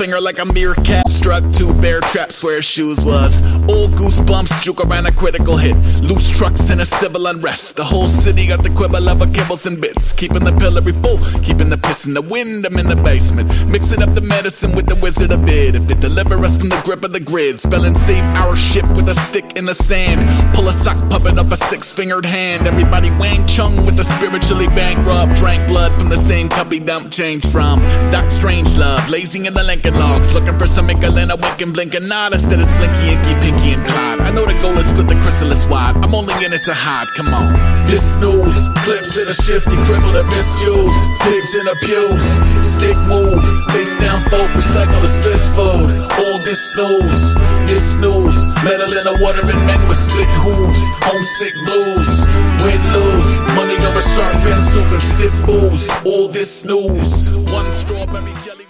finger like a meerkat. Struck two bear traps where shoes was. Old goosebumps juke around a critical hit. Loose trucks and a civil unrest. The whole city got the quibble of kibbles and bits. Keeping the pillory full, keeping the piss in the wind. I'm in the basement. Mixing up the medicine with the wizard of it. If it deliver us from the grip of the grid. Spelling save our ship with a stick in the sand. Pull a sock puppet up a six fingered hand. Everybody Wang Chung with a spiritually bankrupt. Drank blood from the same cup he dumped change from. Doc Strange Love, lazing in the Logs. Looking for some inkle in a wink and blink and nod. Instead it's Blinky, Inky, Pinky, and Clyde. I know the goal is split the chrysalis wide. I'm only in it to hide, come on. This news, clips in a shifty, crippled and misused. Pigs in pews, stick move. Face down, folk, recycle this fish food. All this news, this news. Metal in the water and men with split hooves. Homesick blues, win lose. Money over soup and stiff booze. All this news. One strawberry jelly.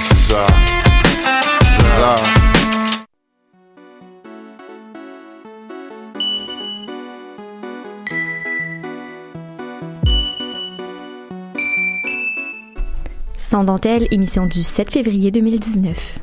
Ça. Sans dentelle, émission du 7 février 2019.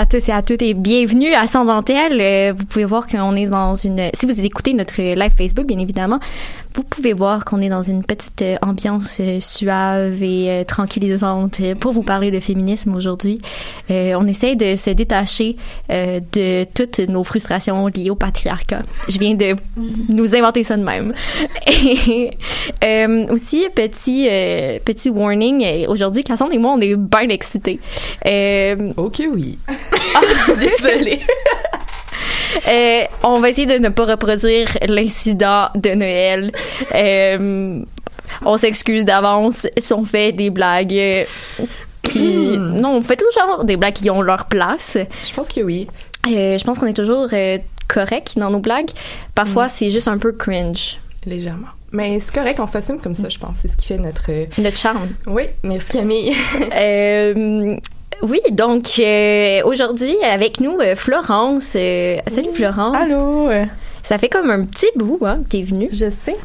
À tous et à toutes et bienvenue à Sans Dentelle. Euh, vous pouvez voir qu'on est dans une... Si vous écoutez notre live Facebook, bien évidemment, vous pouvez voir qu'on est dans une petite euh, ambiance euh, suave et euh, tranquillisante pour vous parler de féminisme aujourd'hui. Euh, on essaie de se détacher euh, de toutes nos frustrations liées au patriarcat. Je viens de nous inventer ça de même. Et euh, aussi, petit, euh, petit warning, aujourd'hui, Cassandre et moi, on est bien excités. Euh, Ok, oui. ah, je suis désolée. Euh, on va essayer de ne pas reproduire l'incident de Noël. Euh, on s'excuse d'avance si on fait des blagues euh, qui... Non, on fait toujours des blagues qui ont leur place. Je pense que oui. Euh, je pense qu'on est toujours correct dans nos blagues. Parfois, c'est juste un peu cringe. Légèrement. Mais c'est correct, on s'assume comme ça, je pense. C'est ce qui fait notre. Notre charme. Oui, merci Camille. Euh, oui, donc euh, aujourd'hui avec nous euh, Florence. Euh, salut Florence. Allô. Ça fait comme un petit bout hein, que t'es venue. Je sais.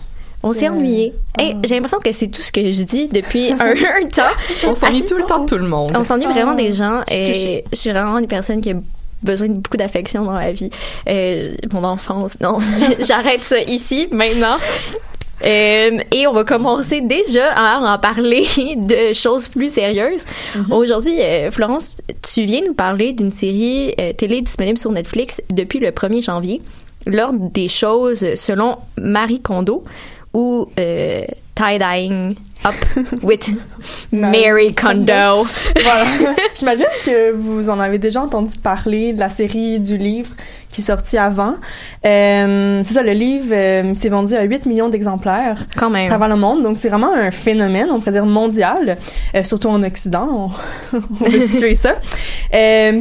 On s'est Euh, ennuyé. Hey, j'ai l'impression que c'est tout ce que je dis depuis un, un temps. On s'ennuie tout le temps de tout le monde. On s'ennuie vraiment des gens. je suis et touchée. je suis vraiment une personne qui a besoin de beaucoup d'affection dans la vie. Euh, mon enfance. Non, j'arrête ça ici, maintenant. Euh, et on va commencer déjà à en parler de choses plus sérieuses. Aujourd'hui, euh, Florence, tu viens nous parler d'une série euh, télé disponible sur Netflix depuis le 1er janvier. L'ordre des choses selon Marie Kondo ou euh, Tie-Dyeing Up with Mary Kondo. voilà. J'imagine que vous en avez déjà entendu parler de la série du livre qui est sorti avant. Euh, c'est ça, le livre euh, s'est vendu à 8 millions d'exemplaires Quand à même. travers le monde. Donc, c'est vraiment un phénomène, on pourrait dire mondial, euh, surtout en Occident. On, on va situer ça.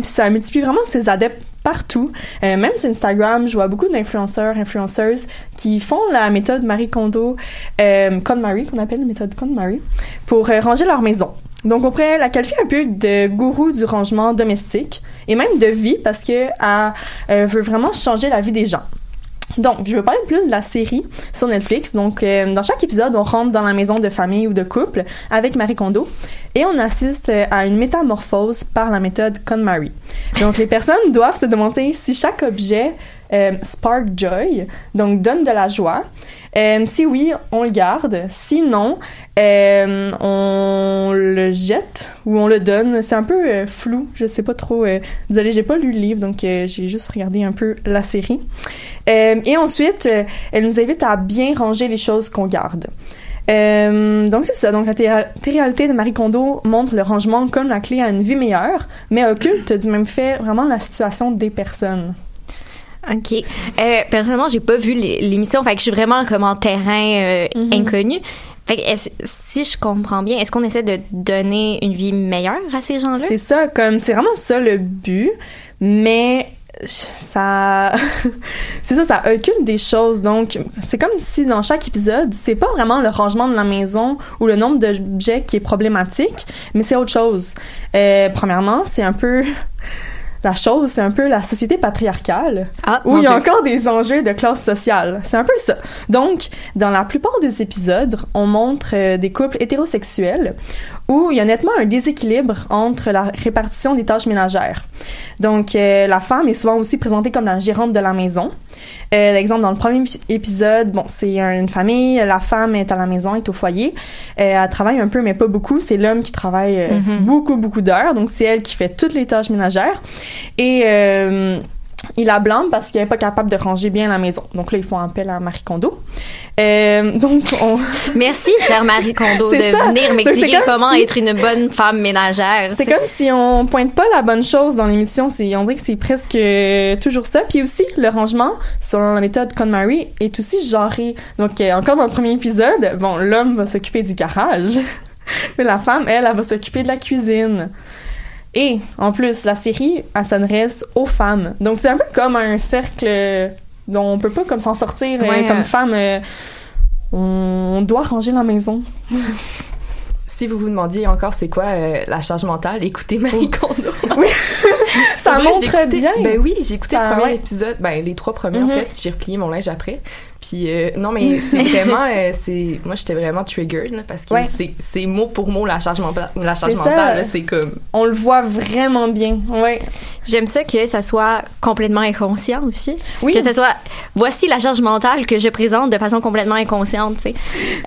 Ça multiplie vraiment ses adeptes partout. Euh, même sur Instagram, je vois beaucoup d'influenceurs, influenceuses qui font la méthode Marie Kondo, euh, KonMari, qu'on appelle la méthode KonMari, pour euh, ranger leur maison. Donc, on pourrait la qualifier un peu de gourou du rangement domestique et même de vie parce que elle veut vraiment changer la vie des gens. Donc, je vais parler plus de la série sur Netflix. Donc, euh, dans chaque épisode, on rentre dans la maison de famille ou de couple avec Marie Kondo et on assiste euh, à une métamorphose par la méthode KonMari. Donc, les personnes doivent se demander si chaque objet spark joy, donc donne de la joie. Euh, si oui, on le garde. Sinon, euh, on le jette ou on le donne. C'est un peu euh, flou. Je sais pas trop. Euh, désolée, j'ai pas lu le livre, donc euh, j'ai juste regardé un peu la série. Euh, et ensuite, euh, elle nous invite à bien ranger les choses qu'on garde. Euh, donc c'est ça. Donc la télé-réalité de Marie Kondo montre le rangement comme la clé à une vie meilleure, mais occulte du même fait vraiment la situation des personnes. OK. Euh, personnellement, j'ai pas vu l'é- l'émission, fait que je suis vraiment comme en terrain euh, inconnu. Fait que si je comprends bien, est-ce qu'on essaie de donner une vie meilleure à ces gens-là? C'est ça, comme c'est vraiment ça le but, mais ça c'est ça ça occulte des choses donc c'est comme si dans chaque épisode c'est pas vraiment le rangement de la maison ou le nombre d'objets qui est problématique mais c'est autre chose euh, premièrement c'est un peu la chose, c'est un peu la société patriarcale, Ah, où il y a Dieu. encore des enjeux de classe sociale. C'est un peu ça. Donc, dans la plupart des épisodes, on montre euh, des couples hétérosexuels où il y a nettement un déséquilibre entre la répartition des tâches ménagères. Donc, euh, la femme est souvent aussi présentée comme la gérante de la maison. Euh, L'exemple dans le premier épi- épisode, bon, c'est une famille, la femme est à la maison, est au foyer, Euh, elle travaille un peu mais pas beaucoup. C'est l'homme qui travaille euh, Mhm. beaucoup beaucoup d'heures, donc c'est elle qui fait toutes les tâches ménagères et il la blâme parce qu'elle est pas capable de ranger bien la maison. Donc là, ils font appel à Marie Kondo. Euh, donc on Merci, chère Marie Kondo, de ça. venir m'expliquer comment si- être une bonne femme ménagère. C'est comme si on pointe pas la bonne chose dans l'émission. C'est, on dirait que c'est presque toujours ça. Puis aussi, le rangement, selon la méthode KonMari, est aussi genré. Donc, euh, encore dans le premier épisode, bon, l'homme va s'occuper du garage. Mais la femme, elle, elle va s'occuper de la cuisine. Et, en plus, la série, elle s'adresse aux femmes. Donc, c'est un peu comme un cercle dont on peut pas comme s'en sortir euh, comme euh. femme. euh, on doit ranger la maison. Si vous vous demandiez encore c'est quoi euh, la charge mentale, écoutez Marie Kondo. Oui, ça montre écouté- bien. Ben oui, j'ai écouté Ça, le premier ouais. épisode, ben les trois premiers en Mhm. fait. J'ai replié mon linge après. Puis euh, non mais c'est vraiment, euh, c'est moi j'étais vraiment triggered là, parce que Ouais. c'est c'est mot pour mot la charge mentale, la charge mentale. C'est comme On le voit vraiment bien. Ouais. J'aime ça que ça soit complètement inconscient aussi. Oui. Que ça soit, voici la charge mentale que je présente de façon complètement inconsciente, tu sais.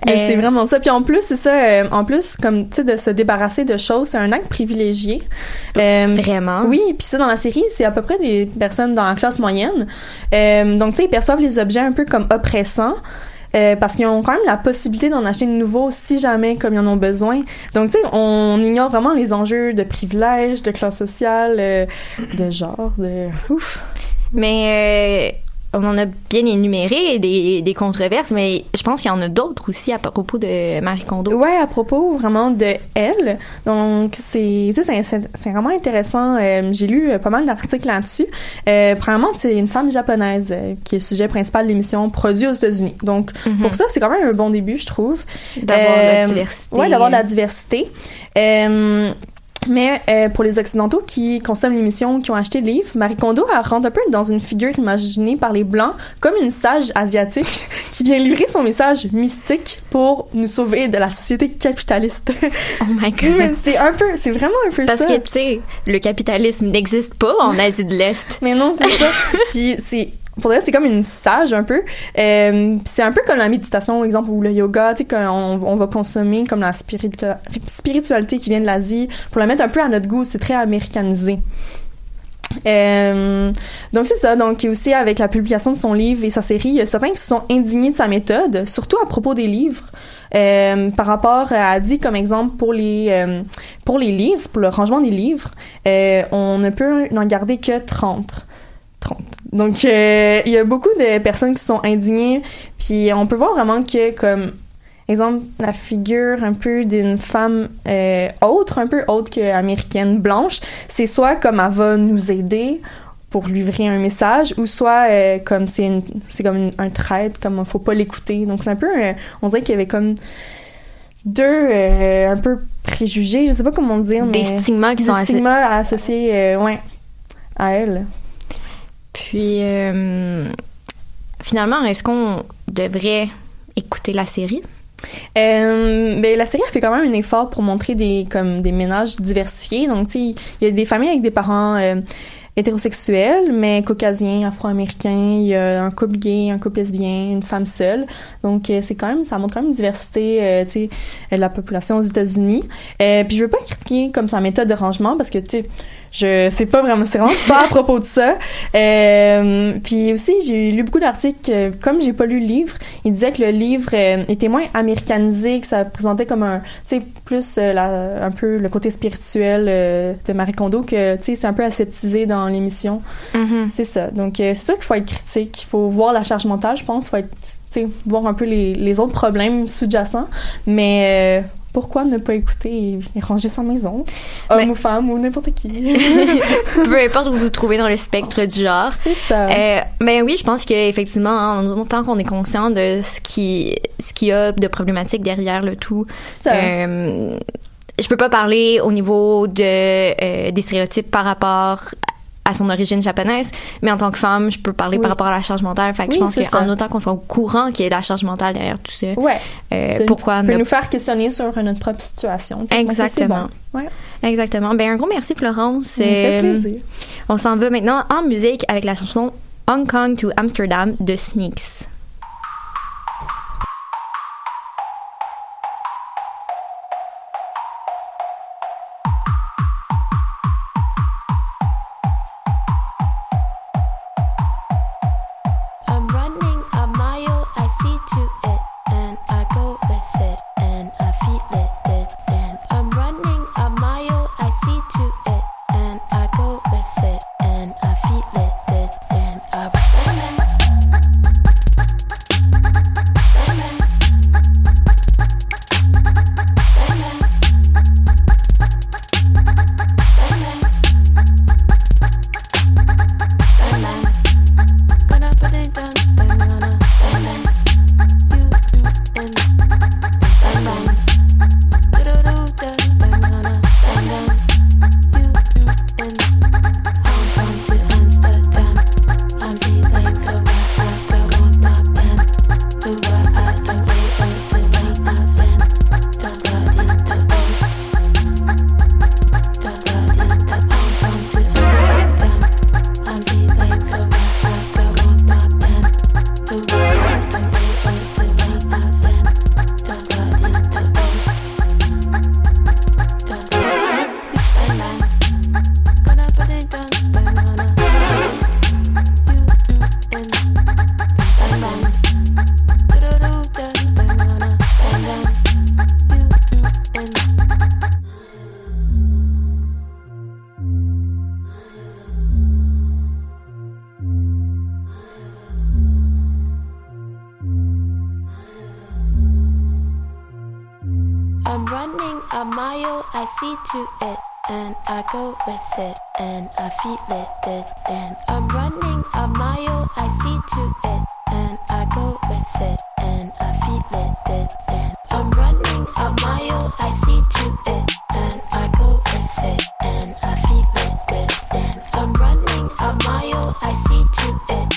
Mais Euh, c'est vraiment ça. Puis en plus, c'est ça. euh, en plus, comme tu sais, de se débarrasser de choses, c'est un acte privilégié. Euh, Vraiment? Oui, puis ça dans la série, c'est à peu près des personnes dans la classe moyenne. Euh, donc tu sais, ils perçoivent les objets un peu comme oppressants. euh, parce qu'ils ont quand même la possibilité d'en acheter de nouveaux si jamais comme ils en ont besoin. Donc tu sais, on ignore vraiment les enjeux de privilèges, de classe sociale, euh, de genre, de ouf. Mais euh, on en a bien énuméré des, des controverses, mais je pense qu'il y en a d'autres aussi à propos de Marie Kondo. Ouais, à propos vraiment de elle. Donc, c'est, vraiment intéressant. Euh, j'ai lu euh, pas mal d'articles là-dessus. Euh, premièrement, c'est une femme japonaise euh, qui est le sujet principal de l'émission produite aux États-Unis. Donc, pour ça, c'est quand même un bon début, je trouve. D'avoir la diversité. Ouais, d'avoir la diversité. Euh, Mais euh, pour les Occidentaux qui consomment l'émission, qui ont acheté le livre, Marie Kondo elle rentre un peu dans une figure imaginée par les Blancs comme une sage asiatique qui vient livrer son message mystique pour nous sauver de la société capitaliste. Oh my god. C'est un peu, c'est vraiment un peu Parce ça. que, tu sais, le capitalisme n'existe pas en Asie de l'Est. Mais non, c'est ça. Puis c'est c'est comme une sage un peu. Euh, c'est un peu comme la méditation, exemple, ou le yoga, tu sais, qu'on on va consommer comme la spiritu- spiritualité qui vient de l'Asie pour la mettre un peu à notre goût. C'est très américanisé. Euh, donc c'est ça. Donc aussi avec la publication de son livre et sa série, il y a certains qui se sont indignés de sa méthode, surtout à propos des livres. Euh, par rapport à dit comme exemple pour les pour les livres, pour le rangement des livres, on ne peut en garder que 30. 30. Donc euh, il y a beaucoup de personnes qui sont indignées, puis on peut voir vraiment que comme exemple la figure un peu d'une femme euh, autre, un peu autre qu'américaine blanche, c'est soit comme elle va nous aider pour livrer un message ou soit euh, comme c'est comme une- un traître comme faut pas l'écouter. Donc c'est un peu on dirait qu'il y avait comme deux un peu préjugés je sais pas comment dire Des mais stigmas qui des sont stigmas associés ouais à elle Puis, euh, finalement, est-ce qu'on devrait écouter la série? Euh, ben, la série a fait quand même un effort pour montrer des comme des ménages diversifiés. Donc, il y a des familles avec des parents euh, hétérosexuels, mais caucasiens, afro-américains. Il y a un couple gay, un couple lesbien, une femme seule. Donc, c'est quand même, ça montre quand même une diversité, euh, de la population aux États-Unis. Puis, je veux pas critiquer comme sa méthode de rangement parce que, tu sais, je c'est pas vraiment c'est vraiment pas à propos de ça. Euh, puis aussi j'ai lu beaucoup d'articles euh, comme j'ai pas lu le livre il disait que le livre euh, était moins américanisé que ça présentait comme un tu sais plus euh, la, un peu le côté spirituel de Marie Kondo que tu sais c'est un peu aseptisé dans l'émission. C'est ça. Donc c'est sûr qu'il faut être critique. Il faut voir la charge mentale je pense. Il faut être tu sais voir un peu les, les autres problèmes sous-jacents. Mais pourquoi ne pas écouter et, ranger sa maison? Homme ou femme ou n'importe qui Peu importe où vous vous trouvez dans le spectre du genre. C'est ça. Euh, ben oui, je pense qu'effectivement, en tant qu'on est conscient de ce qui, ce qu'il y a de problématique derrière le tout, ça. euh, je peux pas parler au niveau de euh, des stéréotypes par rapport à son origine japonaise, mais en tant que femme, je peux parler Oui. par rapport à la charge mentale. Fait que Oui, je pense qu'en autant qu'on soit au courant qu'il y ait de la charge mentale derrière tout ça, Ouais. euh, Ça pourquoi peut ne nous faire questionner sur notre propre situation. Exactement. bon. Ouais. Exactement. Ben un gros merci Florence. Ça fait Euh, plaisir. On s'en va maintenant en musique avec la chanson Hong Kong to Amsterdam de Sneaks. the world. feet lifted and I'm running a mile. I see to it and I go with it and I feel lifted and I'm running a mile. I see to it and I go with it and I feel lifted and I'm running a mile. I see to it.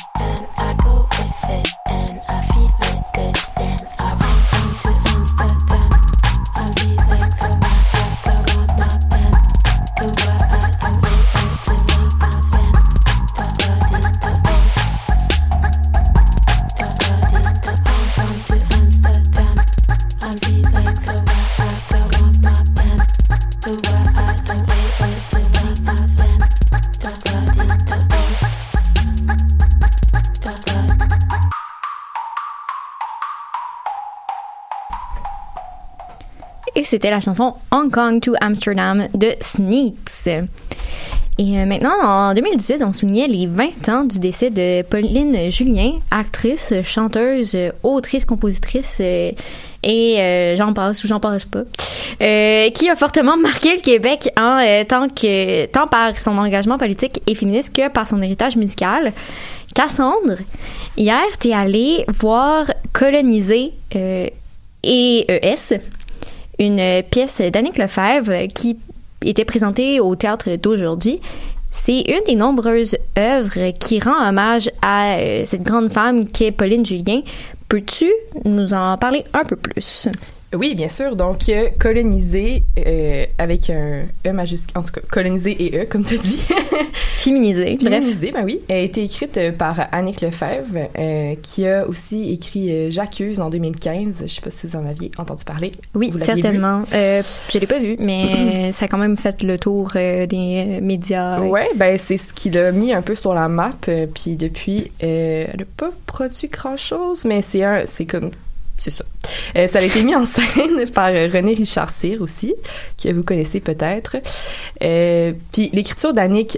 C'était la chanson Hong Kong to Amsterdam de Sneaks. Et euh, maintenant, en 2018, on soulignait les 20 ans du décès de Pauline Julien, actrice, chanteuse, autrice, compositrice euh, et euh, j'en passe ou j'en passe pas, qui a fortement marqué le Québec tant que tant par son engagement politique et féministe que par son héritage musical. Cassandre, hier, t'es allée voir coloniser euh, EES, une pièce d'Annick Lefebvre qui était présentée au théâtre d'aujourd'hui. C'est une des nombreuses œuvres qui rend hommage à euh, cette grande femme qu'est Pauline Julien. Peux-tu nous en parler un peu plus? Oui, bien sûr. Donc, euh, coloniser euh, avec un E majuscule, en tout cas, coloniser et E, comme tu dis. Féminisé, bref. Féminisé, ben oui. A été écrite euh, par Annick Lefebvre, euh, qui a aussi écrit J'accuse en 2015. Je sais pas si vous en aviez entendu parler. Oui, Vous l'aviez vu? certainement. Je l'ai pas vu, mais ça a quand même fait le tour des médias. Ouais, ben c'est ce qui l'a mis un peu sur la map. puis depuis, elle n'a pas produit grand chose, mais c'est un, c'est comme, c'est ça. Euh, ça a été mis en scène par euh, René Richard Cyr aussi, que vous connaissez peut-être. Euh, puis l'écriture d'Annick,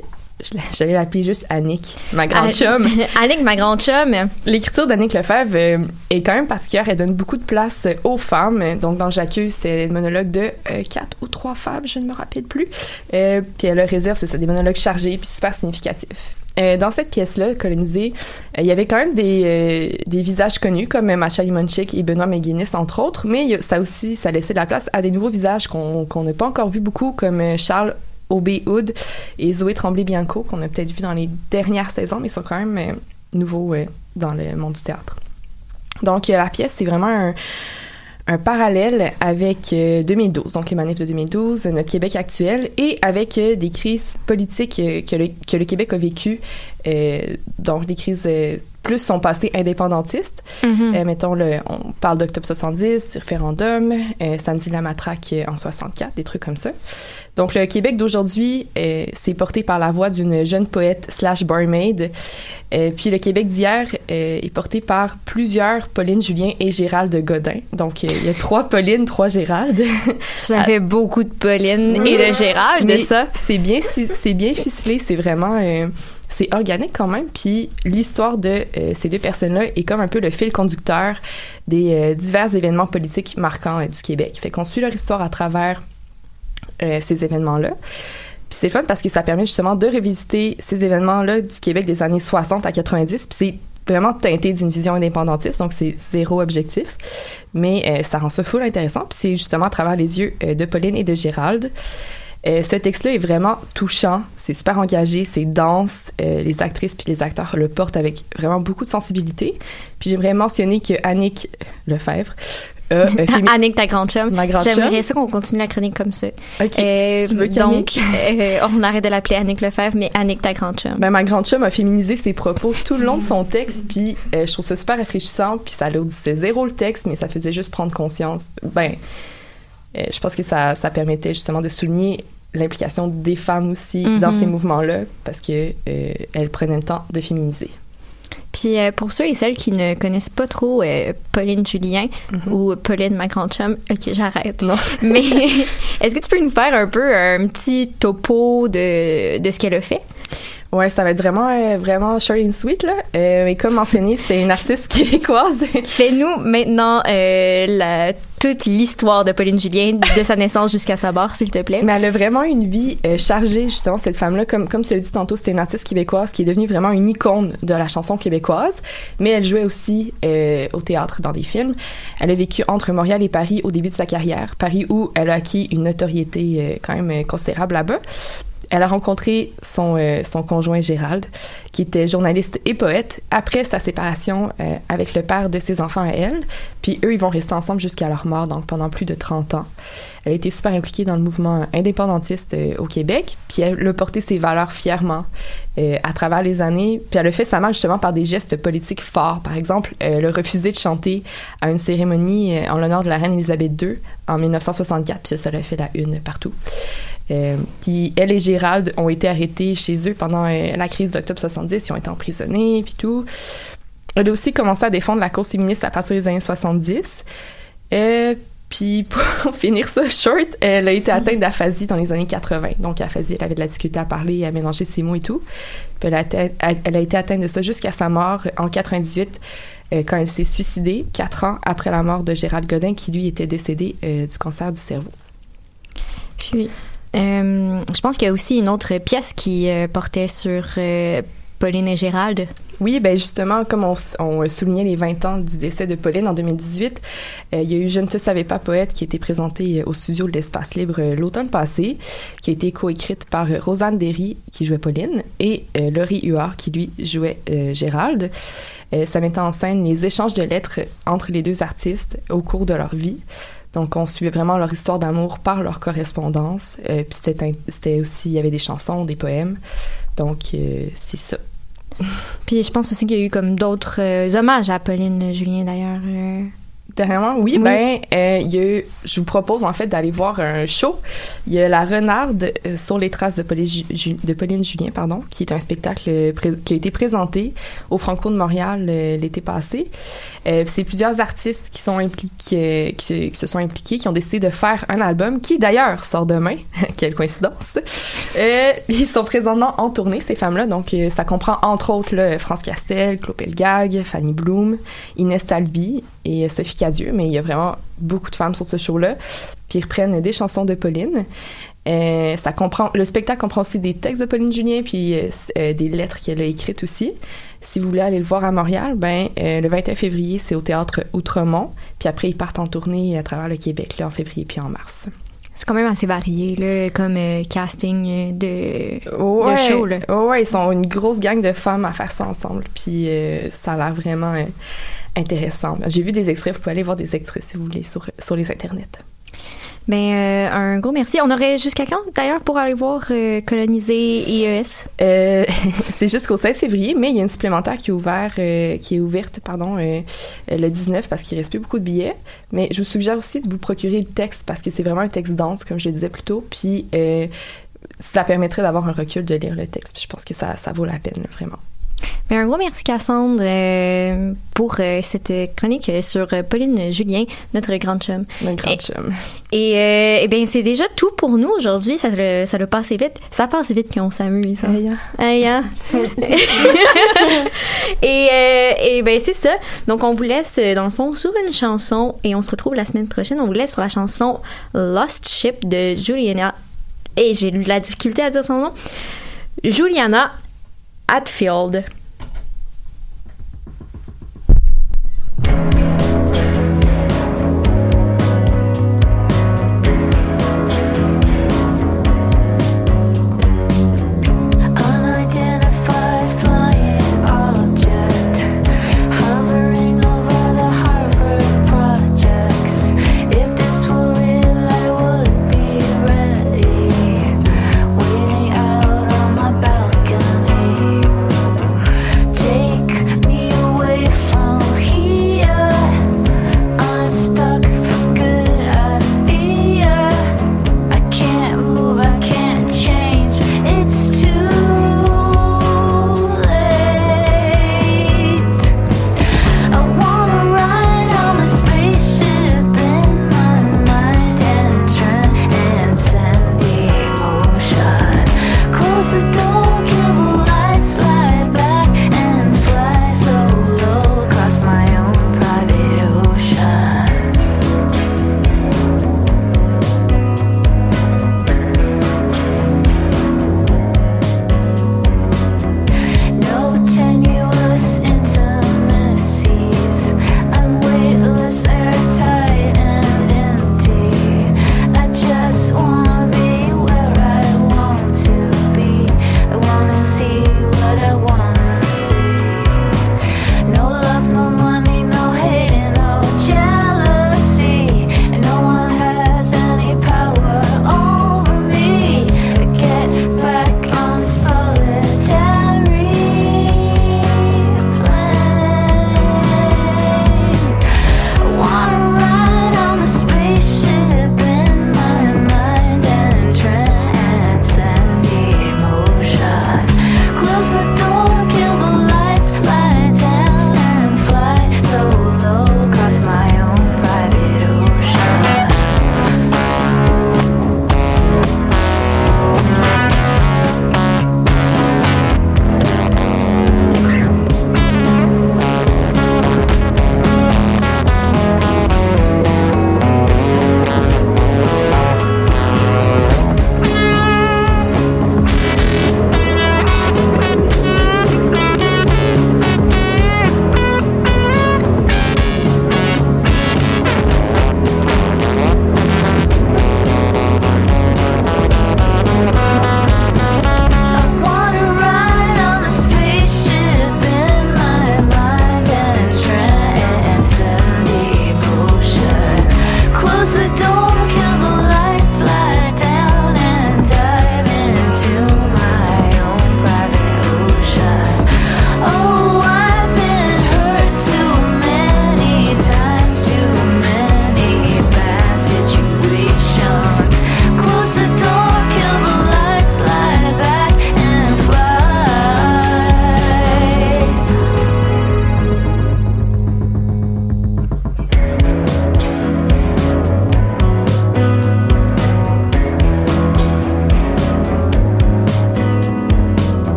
j'allais l'appeler juste Annick, ma grande chum. Annick, ma grande chum. L'écriture d'Annick Lefebvre est quand même particulière. Elle donne beaucoup de place aux femmes. Donc, dans J'accuse, c'était le monologue de euh, quatre ou trois femmes, je ne me rappelle plus. Euh, puis elle leur réserve, c'est ça, des monologues chargés puis super significatifs. Euh, dans cette pièce-là, colonisée, euh, il y avait quand même des, euh, des visages connus comme Macha Limonchik et Benoît McGuinness, entre autres, mais ça aussi, ça laissait de la place à des nouveaux visages qu'on n'a pas encore vu beaucoup, comme Charles Aubé Hood et Zoé Tremblay-Bianco, qu'on a peut-être vu dans les dernières saisons, mais sont quand même nouveaux dans le monde du théâtre. Donc, la pièce, c'est vraiment un, un parallèle avec euh, 2012, donc les manifs de 2012, euh, notre Québec actuel, et avec euh, des crises politiques euh, que, le, que le Québec a vécues, euh, donc des crises euh, plus son passé indépendantiste. Mhm. Euh, mettons, le, on parle d'octobre 70, du référendum, euh, samedi de la matraque euh, en 64, des trucs comme ça. Donc, le Québec d'aujourd'hui, euh, c'est porté par la voix d'une jeune poète slash barmaid. Euh, puis le Québec d'hier euh, est porté par plusieurs Pauline Julien et Gérald Godin. Donc, il y a trois Pauline, trois Gérald. Ça fait beaucoup de Pauline et de Gérald, Mais ça. C'est bien, c'est bien ficelé, c'est vraiment, euh, c'est organique quand même. Puis l'histoire de euh, ces deux personnes-là est comme un peu le fil conducteur des euh, divers événements politiques marquants euh, du Québec. Fait qu'on suit leur histoire à travers ces événements-là. Puis c'est fun parce que ça permet justement de revisiter ces événements-là du Québec des années 60 à 90. Puis c'est vraiment teinté d'une vision indépendantiste, donc c'est zéro objectif. Mais euh, ça rend ça full intéressant. Puis c'est justement à travers les yeux de Pauline et de Gérald. Euh, ce texte-là est vraiment touchant, c'est super engagé, c'est dense. Euh, les actrices puis les acteurs le portent avec vraiment beaucoup de sensibilité. Puis j'aimerais mentionner que Annick Lefebvre a euh, Annick, ta grande chum. Ma grande J'aimerais ça qu'on continue la chronique comme ça. Ok, Euh, si tu veux donc, euh, on arrête de l'appeler Annick Lefebvre, mais Annick, ta grande chum. Ben, ma grande chum a féminisé ses propos tout le long de son texte, puis euh, je trouve ça super rafraîchissant, puis ça alourdissait zéro le texte, mais ça faisait juste prendre conscience. Ben, euh, je pense que ça, ça permettait justement de souligner l'implication des femmes aussi Mhm. dans ces mouvements-là, parce que euh, elles prenaient le temps de féminiser. Puis euh, pour ceux et celles qui ne connaissent pas trop euh, Pauline Julien ou Pauline ma grande chum, ok j'arrête. Non. Mais est-ce que tu peux nous faire un peu un petit topo de, de ce qu'elle a fait? Ouais, ça va être vraiment, euh, vraiment short and sweet, là. Mais comme mentionné, c'était une artiste québécoise. Fais-nous maintenant la, toute l'histoire de Pauline Julien, de sa naissance jusqu'à sa mort, s'il te plaît. Mais elle a vraiment une vie euh, chargée, justement, cette femme-là. Comme, comme tu l'as dit tantôt, c'était une artiste québécoise qui est devenue vraiment une icône de la chanson québécoise. Mais elle jouait aussi euh, au théâtre, dans des films. Elle a vécu entre Montréal et Paris au début de sa carrière. Paris où elle a acquis une notoriété euh, quand même considérable là-bas. Elle a rencontré son, euh, son conjoint Gérald, qui était journaliste et poète, après sa séparation euh, avec le père de ses enfants à elle. Puis eux, ils vont rester ensemble jusqu'à leur mort, donc pendant plus de 30 ans. Elle a été super impliquée dans le mouvement indépendantiste euh, au Québec, puis elle a porté ses valeurs fièrement euh, à travers les années. Puis elle a fait sa marque justement par des gestes politiques forts. Par exemple, euh, elle a refusé de chanter à une cérémonie en l'honneur de la reine Elisabeth II en 1964, puis ça, ça l'a fait la une partout. Euh, puis elle et Gérald ont été arrêtés chez eux pendant euh, la crise d'octobre 70, ils ont été emprisonnés, puis tout. Elle a aussi commencé à défendre la cause féministe à partir des années 70. Euh, puis pour finir ça short, elle a été atteinte d'aphasie dans les années 80. Donc aphasie, elle avait de la difficulté à parler, à mélanger ses mots et tout. Puis elle a, été- elle a été atteinte de ça jusqu'à sa mort en 98 euh, quand elle s'est suicidée, quatre ans après la mort de Gérald Godin, qui lui était décédé euh, du cancer du cerveau. Puis, euh, je pense qu'il y a aussi une autre pièce qui euh, portait sur euh, Pauline et Gérald. Oui, ben justement, comme on, soulignait les 20 ans du décès de Pauline en 2018, euh, il y a eu Je ne te savais pas poète qui a été présenté euh, au studio de l'Espace Libre l'automne passé, qui a été coécrite par Rosanne Derry qui jouait Pauline et Laurie Huard qui lui jouait Gérald. Ça mettait en scène les échanges de lettres entre les deux artistes au cours de leur vie. Donc, on suivait vraiment leur histoire d'amour par leur correspondance. Euh, Puis c'était aussi, il y avait des chansons, des poèmes. Donc, euh, c'est ça. Puis je pense aussi qu'il y a eu comme d'autres euh, hommages à Pauline Julien d'ailleurs. Dernièrement, oui, Oui. ben, euh, il y a eu- je vous propose en fait d'aller voir un show. Il y a La Renarde euh, sur les traces de Pauline, Ju- Ju- de Pauline Julien, pardon, qui est un spectacle euh, qui a été présenté au Franco de Montréal euh, l'été passé. C'est plusieurs artistes qui sont impliqués, qui, se- qui se sont impliqués, qui ont décidé de faire un album qui d'ailleurs sort demain. Quelle coïncidence! Ils sont présentement en tournée, ces femmes-là. Donc, ça comprend entre autres là, France Castel, Claude Pelgag, Fanny Bloom, Inès Talby et euh, Mais il y a vraiment beaucoup de femmes sur ce show-là. Puis ils reprennent des chansons de Pauline. Euh, ça comprend, le spectacle comprend aussi des textes de Pauline Julien puis euh, euh, des lettres qu'elle a écrites aussi. Si vous voulez aller le voir à Montréal, ben euh, le 21 février, c'est au théâtre Outremont. Puis après, ils partent en tournée à travers le Québec là, en février puis en mars. C'est quand même assez varié là, comme euh, casting euh, de, Ouais, de show. Là. ouais, ouais, ils sont une grosse gang de femmes à faire ça ensemble. Puis euh, ça a l'air vraiment euh, intéressant. J'ai vu des extraits, vous pouvez aller voir des extraits si vous voulez sur, sur les internets. Ben, euh, un gros merci. On aurait jusqu'à quand d'ailleurs pour aller voir euh, coloniser IES? Euh, c'est jusqu'au 16 février, mais il y a une supplémentaire qui est, euh, qui est ouverte pardon, le 19 parce qu'il reste plus beaucoup de billets. Mais je vous suggère aussi de vous procurer le texte parce que c'est vraiment un texte dense, comme je le disais plus tôt. Puis ça permettrait d'avoir un recul de lire le texte. Puis je pense que ça, ça vaut la peine, vraiment. Ben, un gros merci Cassandre euh, pour euh, cette chronique sur euh, Pauline Julien, notre grande chum. Notre grande Et- chum. Et, euh, eh bien, c'est déjà tout pour nous aujourd'hui. Ça, le- ça le passe vite. Ça passe vite qu'on s'amuse. hein. Aïe, hein. Hein. et, et ben c'est ça. Donc on vous laisse dans le fond sur une chanson et on se retrouve la semaine prochaine. On vous laisse sur la chanson Lost Ship de Juliana. Et j'ai eu de la difficulté à dire son nom. Juliana Atfield.